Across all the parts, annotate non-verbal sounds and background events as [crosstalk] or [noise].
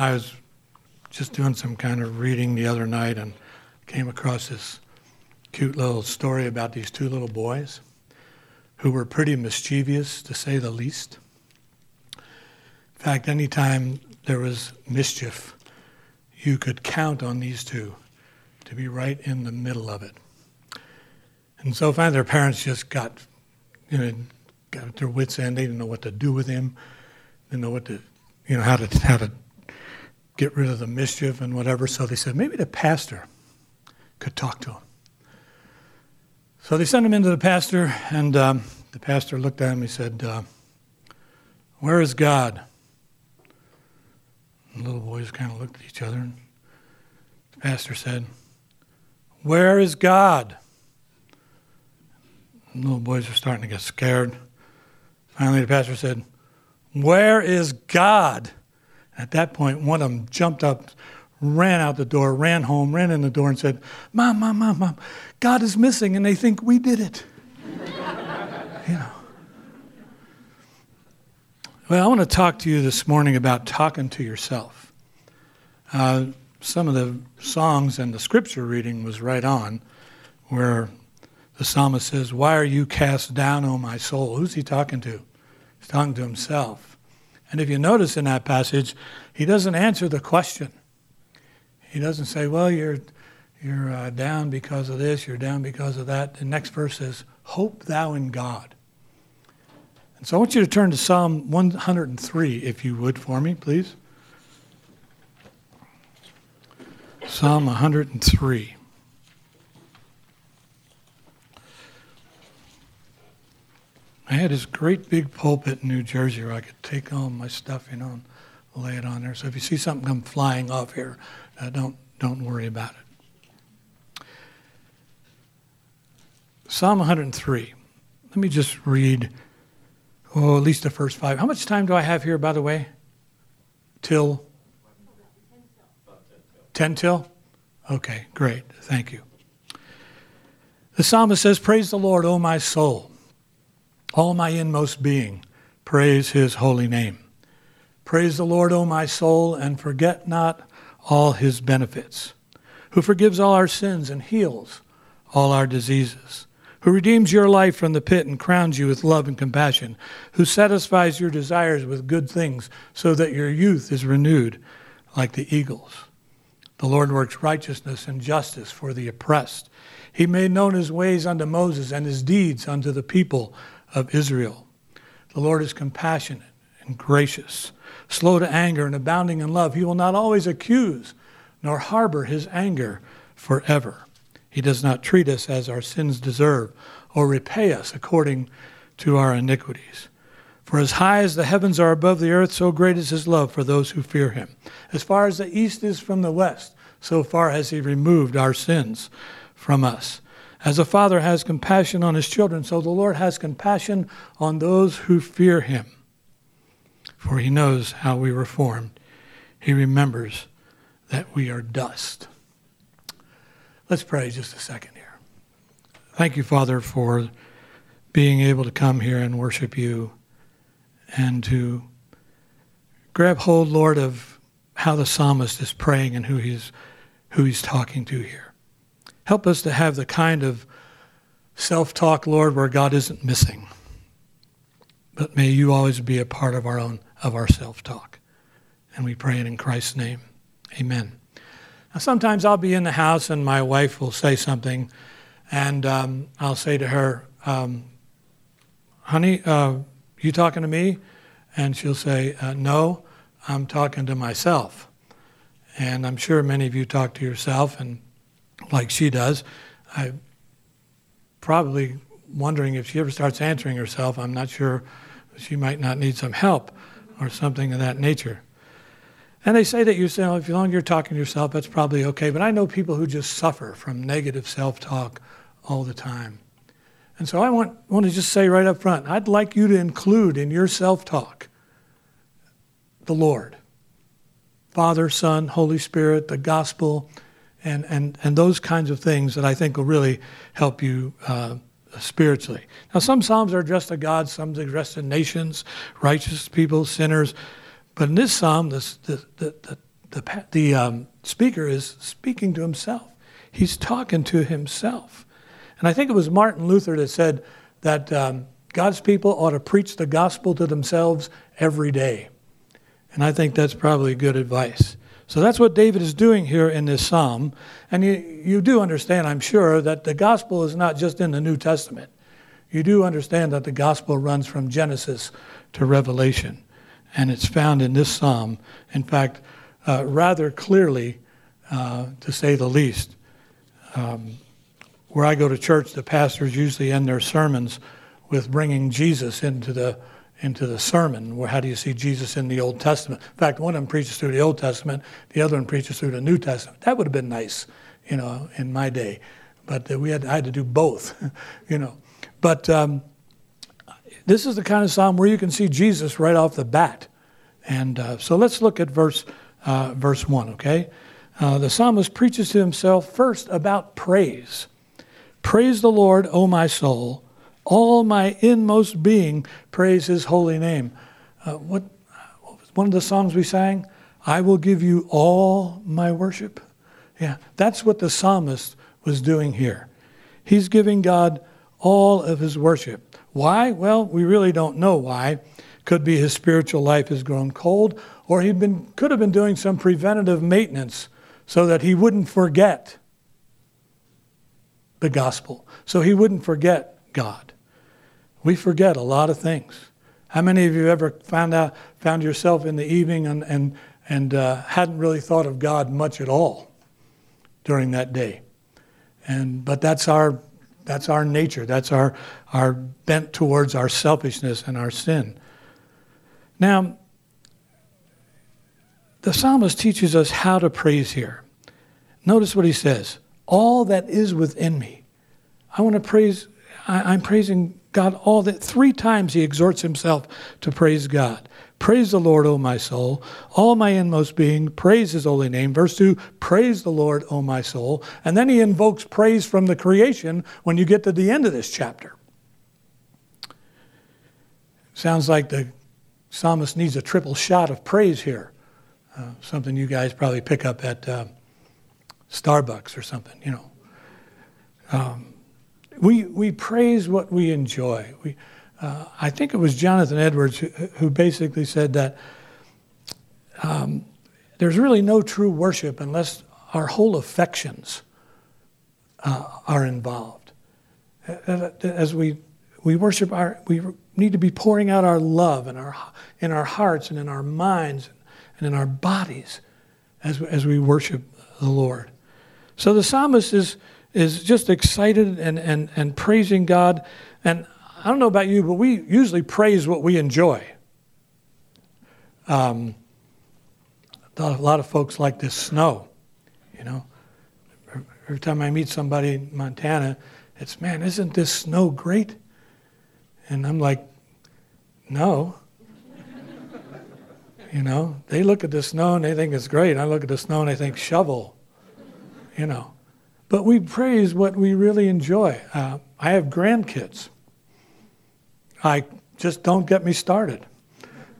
I was just doing some kind of reading the other night and came across this cute little story about these two little boys who were pretty mischievous, to say the least. In fact, anytime there was mischief, you could count on these two to be right in the middle of it. And so finally their parents just got, you know, got their wits end. They didn't know what to do with him. Didn't know what to, you know, how to how to get rid of the mischief and whatever. So they said maybe the pastor could talk to him. So they sent him into the pastor, and um, the pastor looked at him. He said, uh, "Where is God?" The little boys kind of looked at each other. And the pastor said, "Where is God?" The little boys were starting to get scared. Finally, the pastor said, Where is God? At that point, one of them jumped up, ran out the door, ran home, ran in the door, and said, Mom, Mom, Mom, Mom, God is missing, and they think we did it. [laughs] you know. Well, I want to talk to you this morning about talking to yourself. Uh, some of the songs and the scripture reading was right on, where the psalmist says, Why are you cast down, O my soul? Who's he talking to? He's talking to himself. And if you notice in that passage, he doesn't answer the question. He doesn't say, Well, you're, you're uh, down because of this, you're down because of that. The next verse says, Hope thou in God. And so I want you to turn to Psalm 103, if you would, for me, please. Psalm 103. I had this great big pulpit in New Jersey where I could take all my stuff, you know, and lay it on there. So if you see something come flying off here, uh, don't don't worry about it. Psalm 103. Let me just read, oh, at least the first five. How much time do I have here, by the way? Till? 10 till? Okay, great. Thank you. The psalmist says, Praise the Lord, O my soul. All my inmost being, praise his holy name. Praise the Lord, O my soul, and forget not all his benefits, who forgives all our sins and heals all our diseases, who redeems your life from the pit and crowns you with love and compassion, who satisfies your desires with good things so that your youth is renewed like the eagles. The Lord works righteousness and justice for the oppressed. He made known his ways unto Moses and his deeds unto the people of Israel. The Lord is compassionate and gracious, slow to anger and abounding in love. He will not always accuse, nor harbor his anger forever. He does not treat us as our sins deserve, or repay us according to our iniquities. For as high as the heavens are above the earth, so great is his love for those who fear him. As far as the east is from the west, so far has he removed our sins from us. As a father has compassion on his children, so the Lord has compassion on those who fear him. For he knows how we were formed. He remembers that we are dust. Let's pray just a second here. Thank you, Father, for being able to come here and worship you and to grab hold, Lord, of how the psalmist is praying and who he's, who he's talking to here. Help us to have the kind of self talk, Lord, where God isn't missing. But may you always be a part of our own of our self talk. And we pray it in Christ's name. Amen. Now, sometimes I'll be in the house and my wife will say something, and um, I'll say to her, um, Honey, uh, you talking to me? And she'll say, uh, No, I'm talking to myself. And I'm sure many of you talk to yourself, and like she does. I'm probably wondering if she ever starts answering herself. I'm not sure she might not need some help or something of that nature. And they say that you say, well, if you're talking to yourself, that's probably okay. But I know people who just suffer from negative self-talk all the time. And so I want, want to just say right up front, I'd like you to include in your self-talk the Lord. Father, Son, Holy Spirit, the gospel, and, and, and those kinds of things that I think will really help you uh, spiritually. Now, some Psalms are addressed to God, some are addressed to nations, righteous people, sinners. But in this Psalm, this, the, the, the, the, the um, speaker is speaking to himself. He's talking to himself. And I think it was Martin Luther that said that um, God's people ought to preach the gospel to themselves every day. And I think that's probably good advice. So that's what David is doing here in this psalm. And you, you do understand, I'm sure, that the gospel is not just in the New Testament. You do understand that the gospel runs from Genesis to Revelation. And it's found in this psalm. In fact, uh, rather clearly, uh, to say the least. Um, where I go to church, the pastors usually end their sermons with bringing Jesus into the into the sermon. How do you see Jesus in the Old Testament? In fact, one of them preaches through the Old Testament, the other one preaches through the New Testament. That would have been nice, you know, in my day, but uh, we had I had to do both, [laughs] you know. But um, this is the kind of psalm where you can see Jesus right off the bat, and uh, so let's look at verse uh, verse one. Okay, uh, the psalmist preaches to himself first about praise. Praise the Lord, O my soul. All my inmost being praise his holy name. Uh, what, what one of the songs we sang? I will give you all my worship. Yeah, that's what the psalmist was doing here. He's giving God all of his worship. Why? Well, we really don't know why. Could be his spiritual life has grown cold, or he could have been doing some preventative maintenance so that he wouldn't forget the gospel, so he wouldn't forget God. We forget a lot of things. How many of you ever found out found yourself in the evening and and and uh, hadn't really thought of God much at all during that day? And but that's our that's our nature. That's our our bent towards our selfishness and our sin. Now, the psalmist teaches us how to praise here. Notice what he says all that is within me. I want to praise, I, am praising God all that. Three times he exhorts himself to praise God. Praise the Lord, O my soul. All my inmost being, praise his holy name. Verse 2, praise the Lord, O my soul. And then he invokes praise from the creation when you get to the end of this chapter. Sounds like the psalmist needs a triple shot of praise here. Uh, something you guys probably pick up at. Uh, Starbucks or something, you know. Um, we, we praise what we enjoy. We, uh, I think it was Jonathan Edwards who, who basically said that um, there's really no true worship unless our whole affections uh, are involved. As we, we worship, our, we need to be pouring out our love in our, in our hearts and in our minds and in our bodies as, as we worship the Lord. So the psalmist is, is just excited and, and, and praising God. And I don't know about you, but we usually praise what we enjoy. Um, a lot of folks like this snow, you know. Every time I meet somebody in Montana, it's, man, isn't this snow great? And I'm like, no. [laughs] you know, they look at the snow and they think it's great. I look at the snow and I think shovel you know. But we praise what we really enjoy. Uh, I have grandkids. I just don't get me started.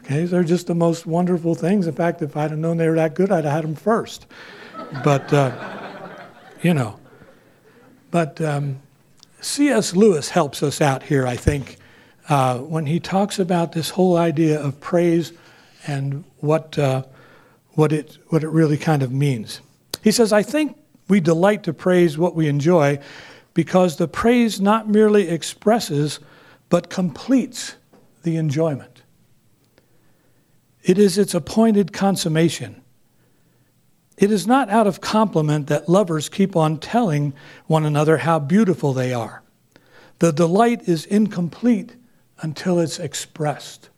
Okay, they're just the most wonderful things. In fact, if I'd have known they were that good, I'd have had them first. But, uh, you know. But um, C.S. Lewis helps us out here, I think, uh, when he talks about this whole idea of praise and what, uh, what, it, what it really kind of means. He says, I think we delight to praise what we enjoy because the praise not merely expresses, but completes the enjoyment. It is its appointed consummation. It is not out of compliment that lovers keep on telling one another how beautiful they are. The delight is incomplete until it's expressed.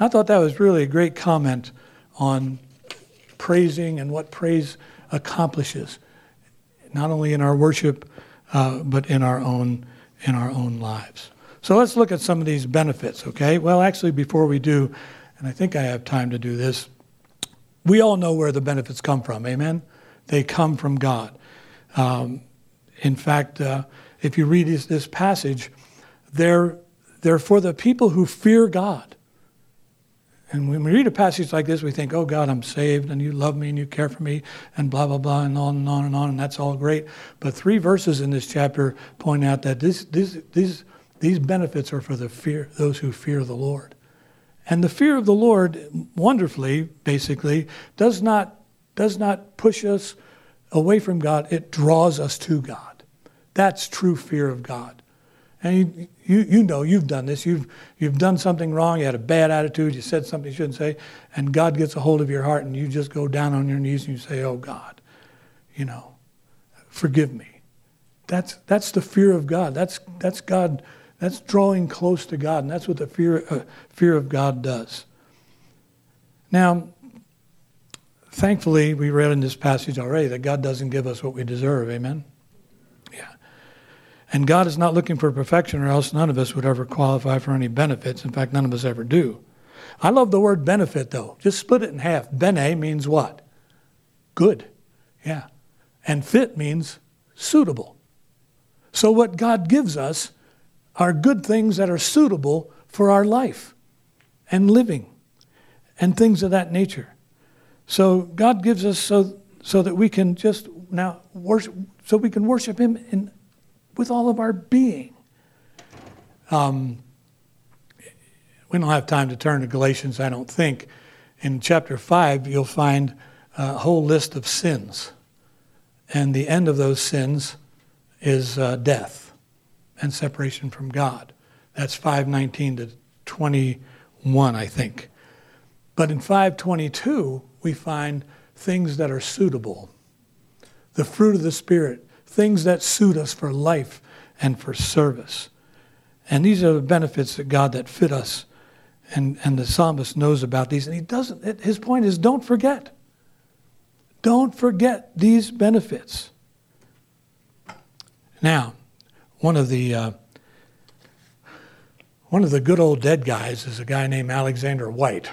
I thought that was really a great comment on praising and what praise accomplishes not only in our worship, uh, but in our own in our own lives. So let's look at some of these benefits. Okay. Well, actually, before we do, and I think I have time to do this, we all know where the benefits come from. Amen. They come from God. Um, in fact, uh, if you read this, this passage, they're they're for the people who fear God. And when we read a passage like this, we think, oh God, I'm saved and you love me and you care for me and blah, blah, blah, and on and on and on, and that's all great. But three verses in this chapter point out that this, this, these, these benefits are for the fear, those who fear the Lord. And the fear of the Lord, wonderfully, basically, does not, does not push us away from God, it draws us to God. That's true fear of God. And you, you, you know you've done this. You've, you've done something wrong. You had a bad attitude. You said something you shouldn't say. And God gets a hold of your heart and you just go down on your knees and you say, Oh God, you know, forgive me. That's, that's the fear of God. That's, that's God. That's drawing close to God. And that's what the fear, uh, fear of God does. Now, thankfully, we read in this passage already that God doesn't give us what we deserve. Amen? And God is not looking for perfection, or else none of us would ever qualify for any benefits. In fact, none of us ever do. I love the word benefit, though. Just split it in half. Bene means what? Good. Yeah. And fit means suitable. So, what God gives us are good things that are suitable for our life and living and things of that nature. So, God gives us so, so that we can just now worship, so we can worship Him in with all of our being. Um, we don't have time to turn to Galatians, I don't think. In chapter 5, you'll find a whole list of sins. And the end of those sins is uh, death and separation from God. That's 519 to 21, I think. But in 522, we find things that are suitable. The fruit of the Spirit, things that suit us for life and for service. And these are the benefits that God that fit us. And, and the psalmist knows about these. And he doesn't, his point is don't forget. Don't forget these benefits. Now, one of the uh, one of the good old dead guys is a guy named Alexander Whyte.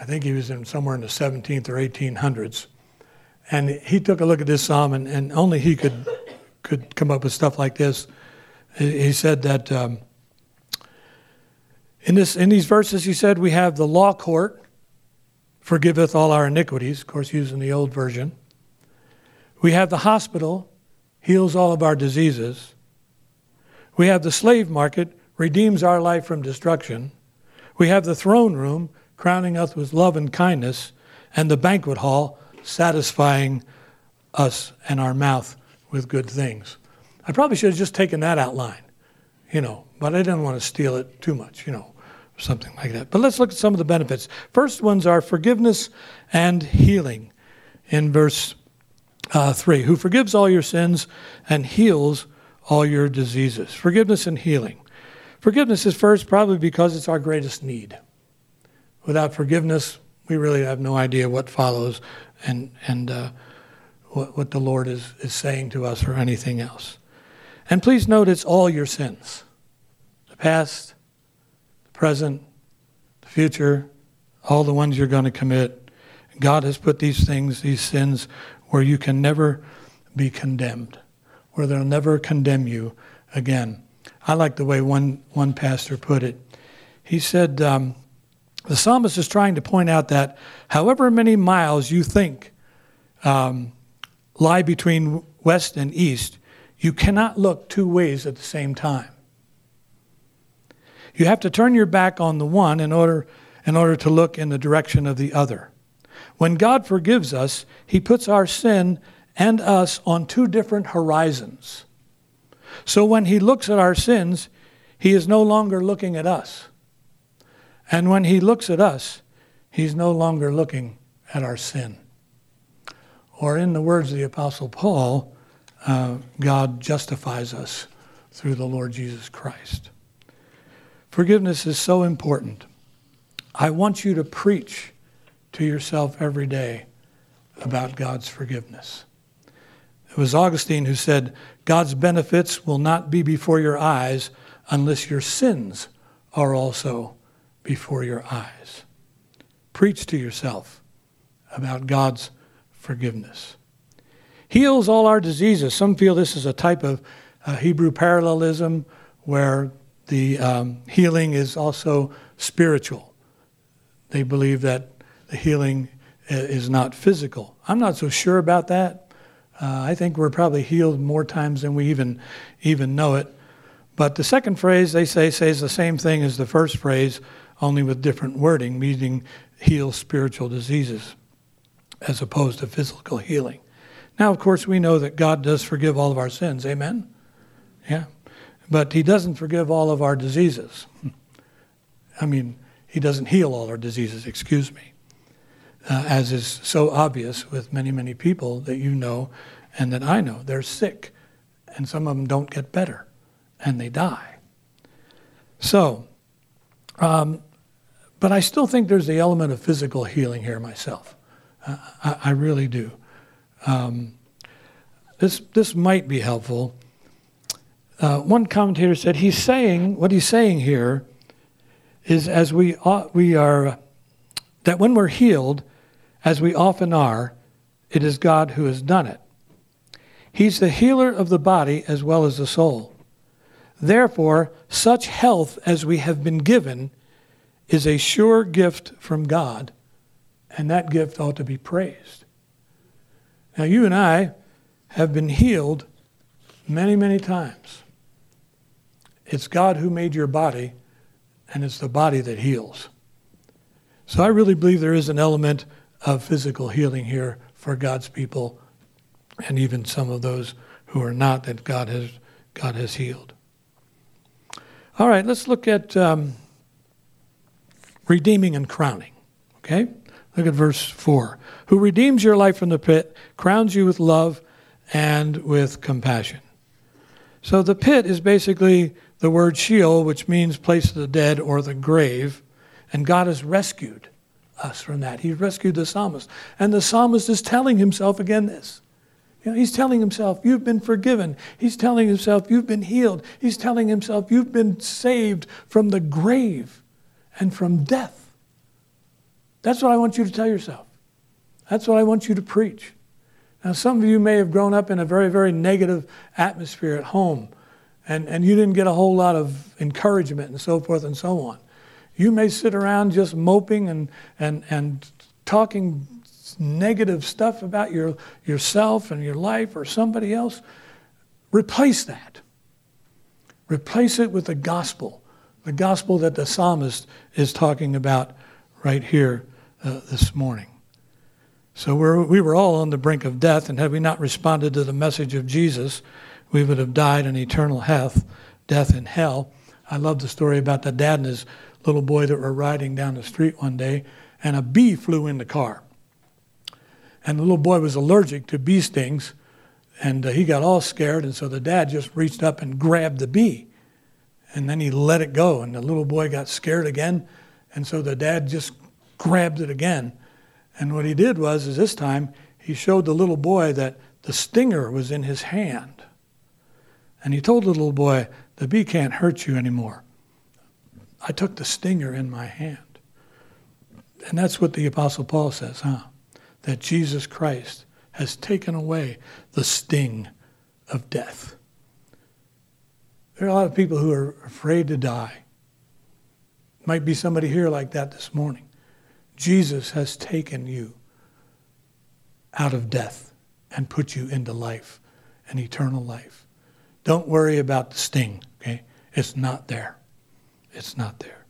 I think he was in somewhere in the 17th or 1800s. And he took a look at this psalm, and, and only he could could come up with stuff like this. He said that um, in, this, in these verses, he said, we have the law court forgiveth all our iniquities, of course, using the old version. We have the hospital, heals all of our diseases. We have the slave market, redeems our life from destruction. We have the throne room, crowning us with love and kindness, and the banquet hall, satisfying us and our mouth with good things. I probably should have just taken that outline, you know, but I didn't want to steal it too much, you know, something like that. But let's look at some of the benefits. First ones are forgiveness and healing in verse uh, 3 who forgives all your sins and heals all your diseases. Forgiveness and healing. Forgiveness is first probably because it's our greatest need. Without forgiveness, we really have no idea what follows and, and uh, what, what the Lord is, is saying to us or anything else. And please note it's all your sins the past, the present, the future, all the ones you're going to commit. God has put these things, these sins, where you can never be condemned, where they'll never condemn you again. I like the way one, one pastor put it. He said, um, the psalmist is trying to point out that however many miles you think um, lie between west and east, you cannot look two ways at the same time. You have to turn your back on the one in order, in order to look in the direction of the other. When God forgives us, He puts our sin and us on two different horizons. So when He looks at our sins, He is no longer looking at us. And when He looks at us, He's no longer looking at our sin. Or, in the words of the Apostle Paul, uh, God justifies us through the Lord Jesus Christ. Forgiveness is so important. I want you to preach to yourself every day about God's forgiveness. It was Augustine who said, God's benefits will not be before your eyes unless your sins are also before your eyes. Preach to yourself about God's forgiveness heals all our diseases. Some feel this is a type of uh, Hebrew parallelism where the um, healing is also spiritual. they believe that the healing is not physical. I'm not so sure about that. Uh, I think we're probably healed more times than we even even know it. But the second phrase they say says the same thing as the first phrase, only with different wording, meaning heal spiritual diseases as opposed to physical healing. Now, of course, we know that God does forgive all of our sins. Amen? Yeah. But He doesn't forgive all of our diseases. [laughs] I mean, He doesn't heal all our diseases, excuse me uh, as is so obvious with many, many people that you know and that I know. They're sick, and some of them don't get better, and they die. So, um, but I still think there's the element of physical healing here myself. Uh, I, I, really do. Um, this, this might be helpful. Uh, one commentator said he's saying, what he's saying here is as we, ought, we are, that when we're healed, as we often are, it is God who has done it. He's the healer of the body as well as the soul. Therefore, such health as we have been given is a sure gift from God, and that gift ought to be praised. Now, you and I have been healed many, many times. It's God who made your body, and it's the body that heals. So I really believe there is an element of physical healing here for God's people and even some of those who are not that God has, God has healed. All right, let's look at um, redeeming and crowning. Okay? Look at verse 4. Who redeems your life from the pit, crowns you with love and with compassion. So the pit is basically the word Sheol, which means place of the dead or the grave, and God has rescued us from that. He rescued the psalmist. And the psalmist is telling himself again this. You know, he's telling himself, You've been forgiven. He's telling himself, You've been healed. He's telling himself, You've been saved from the grave and from death. That's what I want you to tell yourself. That's what I want you to preach. Now, some of you may have grown up in a very, very negative atmosphere at home, and, and you didn't get a whole lot of encouragement and so forth and so on. You may sit around just moping and, and, and talking negative stuff about your, yourself and your life or somebody else. Replace that. Replace it with the gospel, the gospel that the psalmist is talking about right here uh, this morning. So we're, we were all on the brink of death, and had we not responded to the message of Jesus, we would have died in eternal death, death in hell. I love the story about the dad and his little boy that were riding down the street one day, and a bee flew in the car. And the little boy was allergic to bee stings, and uh, he got all scared, and so the dad just reached up and grabbed the bee. And then he let it go, and the little boy got scared again, and so the dad just grabbed it again. And what he did was, is this time, he showed the little boy that the stinger was in his hand. And he told the little boy, the bee can't hurt you anymore. I took the stinger in my hand. And that's what the Apostle Paul says, huh? That Jesus Christ has taken away the sting of death. There are a lot of people who are afraid to die. Might be somebody here like that this morning. Jesus has taken you out of death and put you into life and eternal life. Don't worry about the sting, okay? It's not there. It's not there.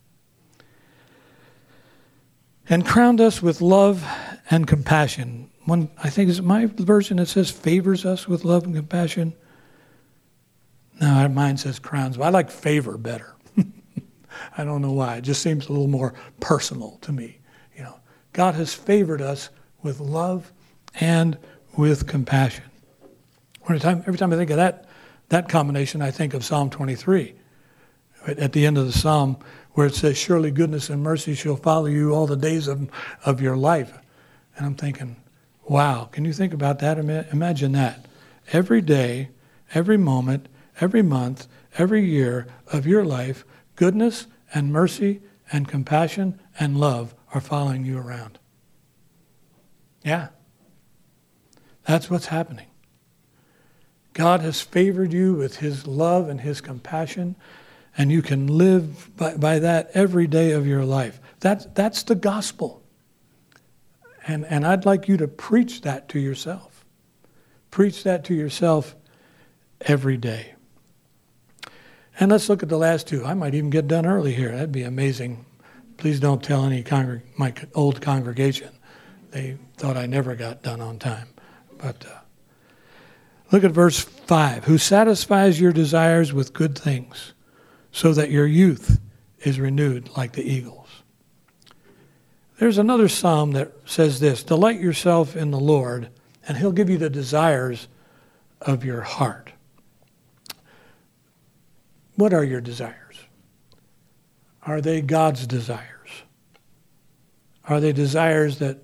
And crowned us with love and compassion. One, I think is my version that says favors us with love and compassion. No, mine says crowns. I like favor better. [laughs] I don't know why. It just seems a little more personal to me. God has favored us with love and with compassion. Every time, every time I think of that, that combination, I think of Psalm 23 at the end of the psalm where it says, Surely goodness and mercy shall follow you all the days of, of your life. And I'm thinking, wow, can you think about that? Imagine that. Every day, every moment, every month, every year of your life, goodness and mercy and compassion and love are following you around. Yeah. That's what's happening. God has favored you with his love and his compassion and you can live by, by that every day of your life. That, that's the gospel. And, and I'd like you to preach that to yourself. Preach that to yourself every day. And let's look at the last two. I might even get done early here. That'd be amazing. Please don't tell any my old congregation. They thought I never got done on time. But uh, look at verse 5 Who satisfies your desires with good things, so that your youth is renewed like the eagles. There's another psalm that says this Delight yourself in the Lord, and he'll give you the desires of your heart. What are your desires? Are they God's desires? Are they desires that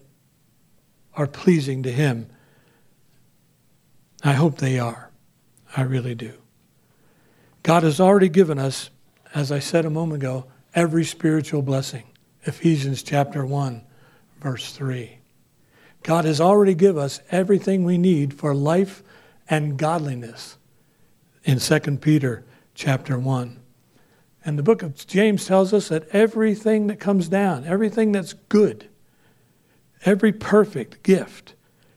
are pleasing to Him? I hope they are. I really do. God has already given us, as I said a moment ago, every spiritual blessing. Ephesians chapter 1, verse 3. God has already given us everything we need for life and godliness in 2 Peter chapter 1. And the book of James tells us that everything that comes down, everything that's good, every perfect gift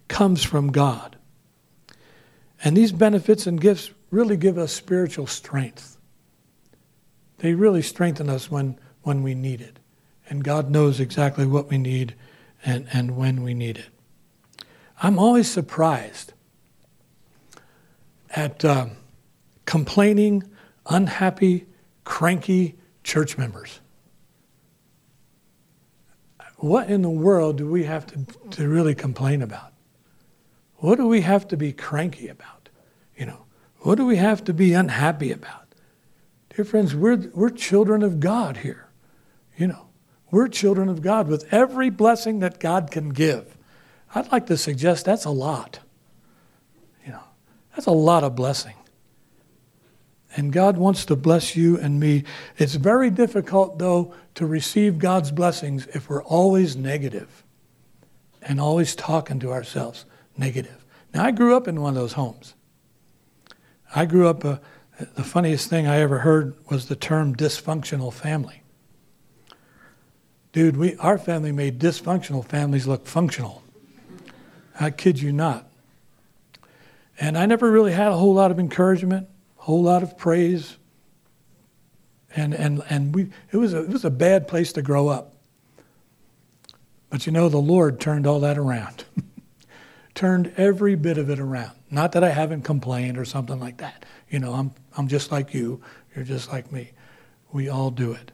comes from God. And these benefits and gifts really give us spiritual strength. They really strengthen us when, when we need it. And God knows exactly what we need and, and when we need it. I'm always surprised at uh, complaining, unhappy, cranky church members. What in the world do we have to, to really complain about? What do we have to be cranky about? You know, what do we have to be unhappy about? Dear friends, we're, we're children of God here. You know, we're children of God with every blessing that God can give. I'd like to suggest that's a lot. You know, that's a lot of blessing. And God wants to bless you and me. It's very difficult, though, to receive God's blessings if we're always negative and always talking to ourselves negative. Now, I grew up in one of those homes. I grew up, uh, the funniest thing I ever heard was the term dysfunctional family. Dude, we, our family made dysfunctional families look functional. I kid you not. And I never really had a whole lot of encouragement whole lot of praise. And, and, and we, it, was a, it was a bad place to grow up. But you know, the Lord turned all that around, [laughs] turned every bit of it around. Not that I haven't complained or something like that. You know, I'm, I'm just like you, you're just like me. We all do it.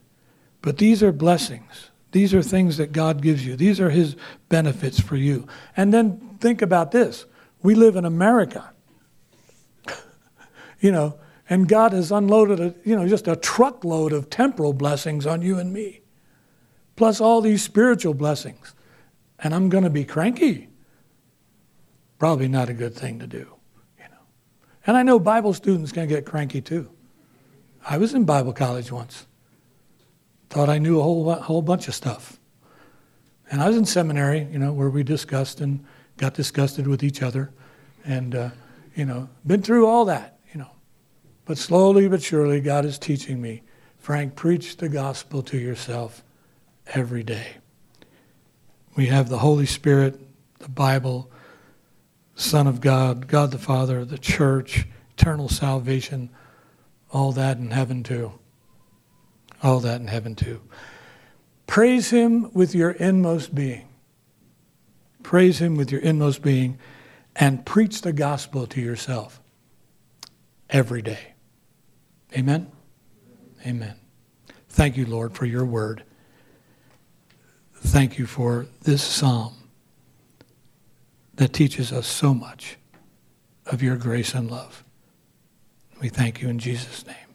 But these are blessings. These are things that God gives you. These are His benefits for you. And then think about this we live in America you know, and God has unloaded, a, you know, just a truckload of temporal blessings on you and me, plus all these spiritual blessings. And I'm going to be cranky. Probably not a good thing to do, you know. And I know Bible students can get cranky too. I was in Bible college once. Thought I knew a whole, whole bunch of stuff. And I was in seminary, you know, where we discussed and got disgusted with each other. And, uh, you know, been through all that. But slowly but surely, God is teaching me Frank, preach the gospel to yourself every day. We have the Holy Spirit, the Bible, Son of God, God the Father, the church, eternal salvation, all that in heaven too. All that in heaven too. Praise Him with your inmost being. Praise Him with your inmost being and preach the gospel to yourself every day. Amen? Amen. Thank you, Lord, for your word. Thank you for this psalm that teaches us so much of your grace and love. We thank you in Jesus' name.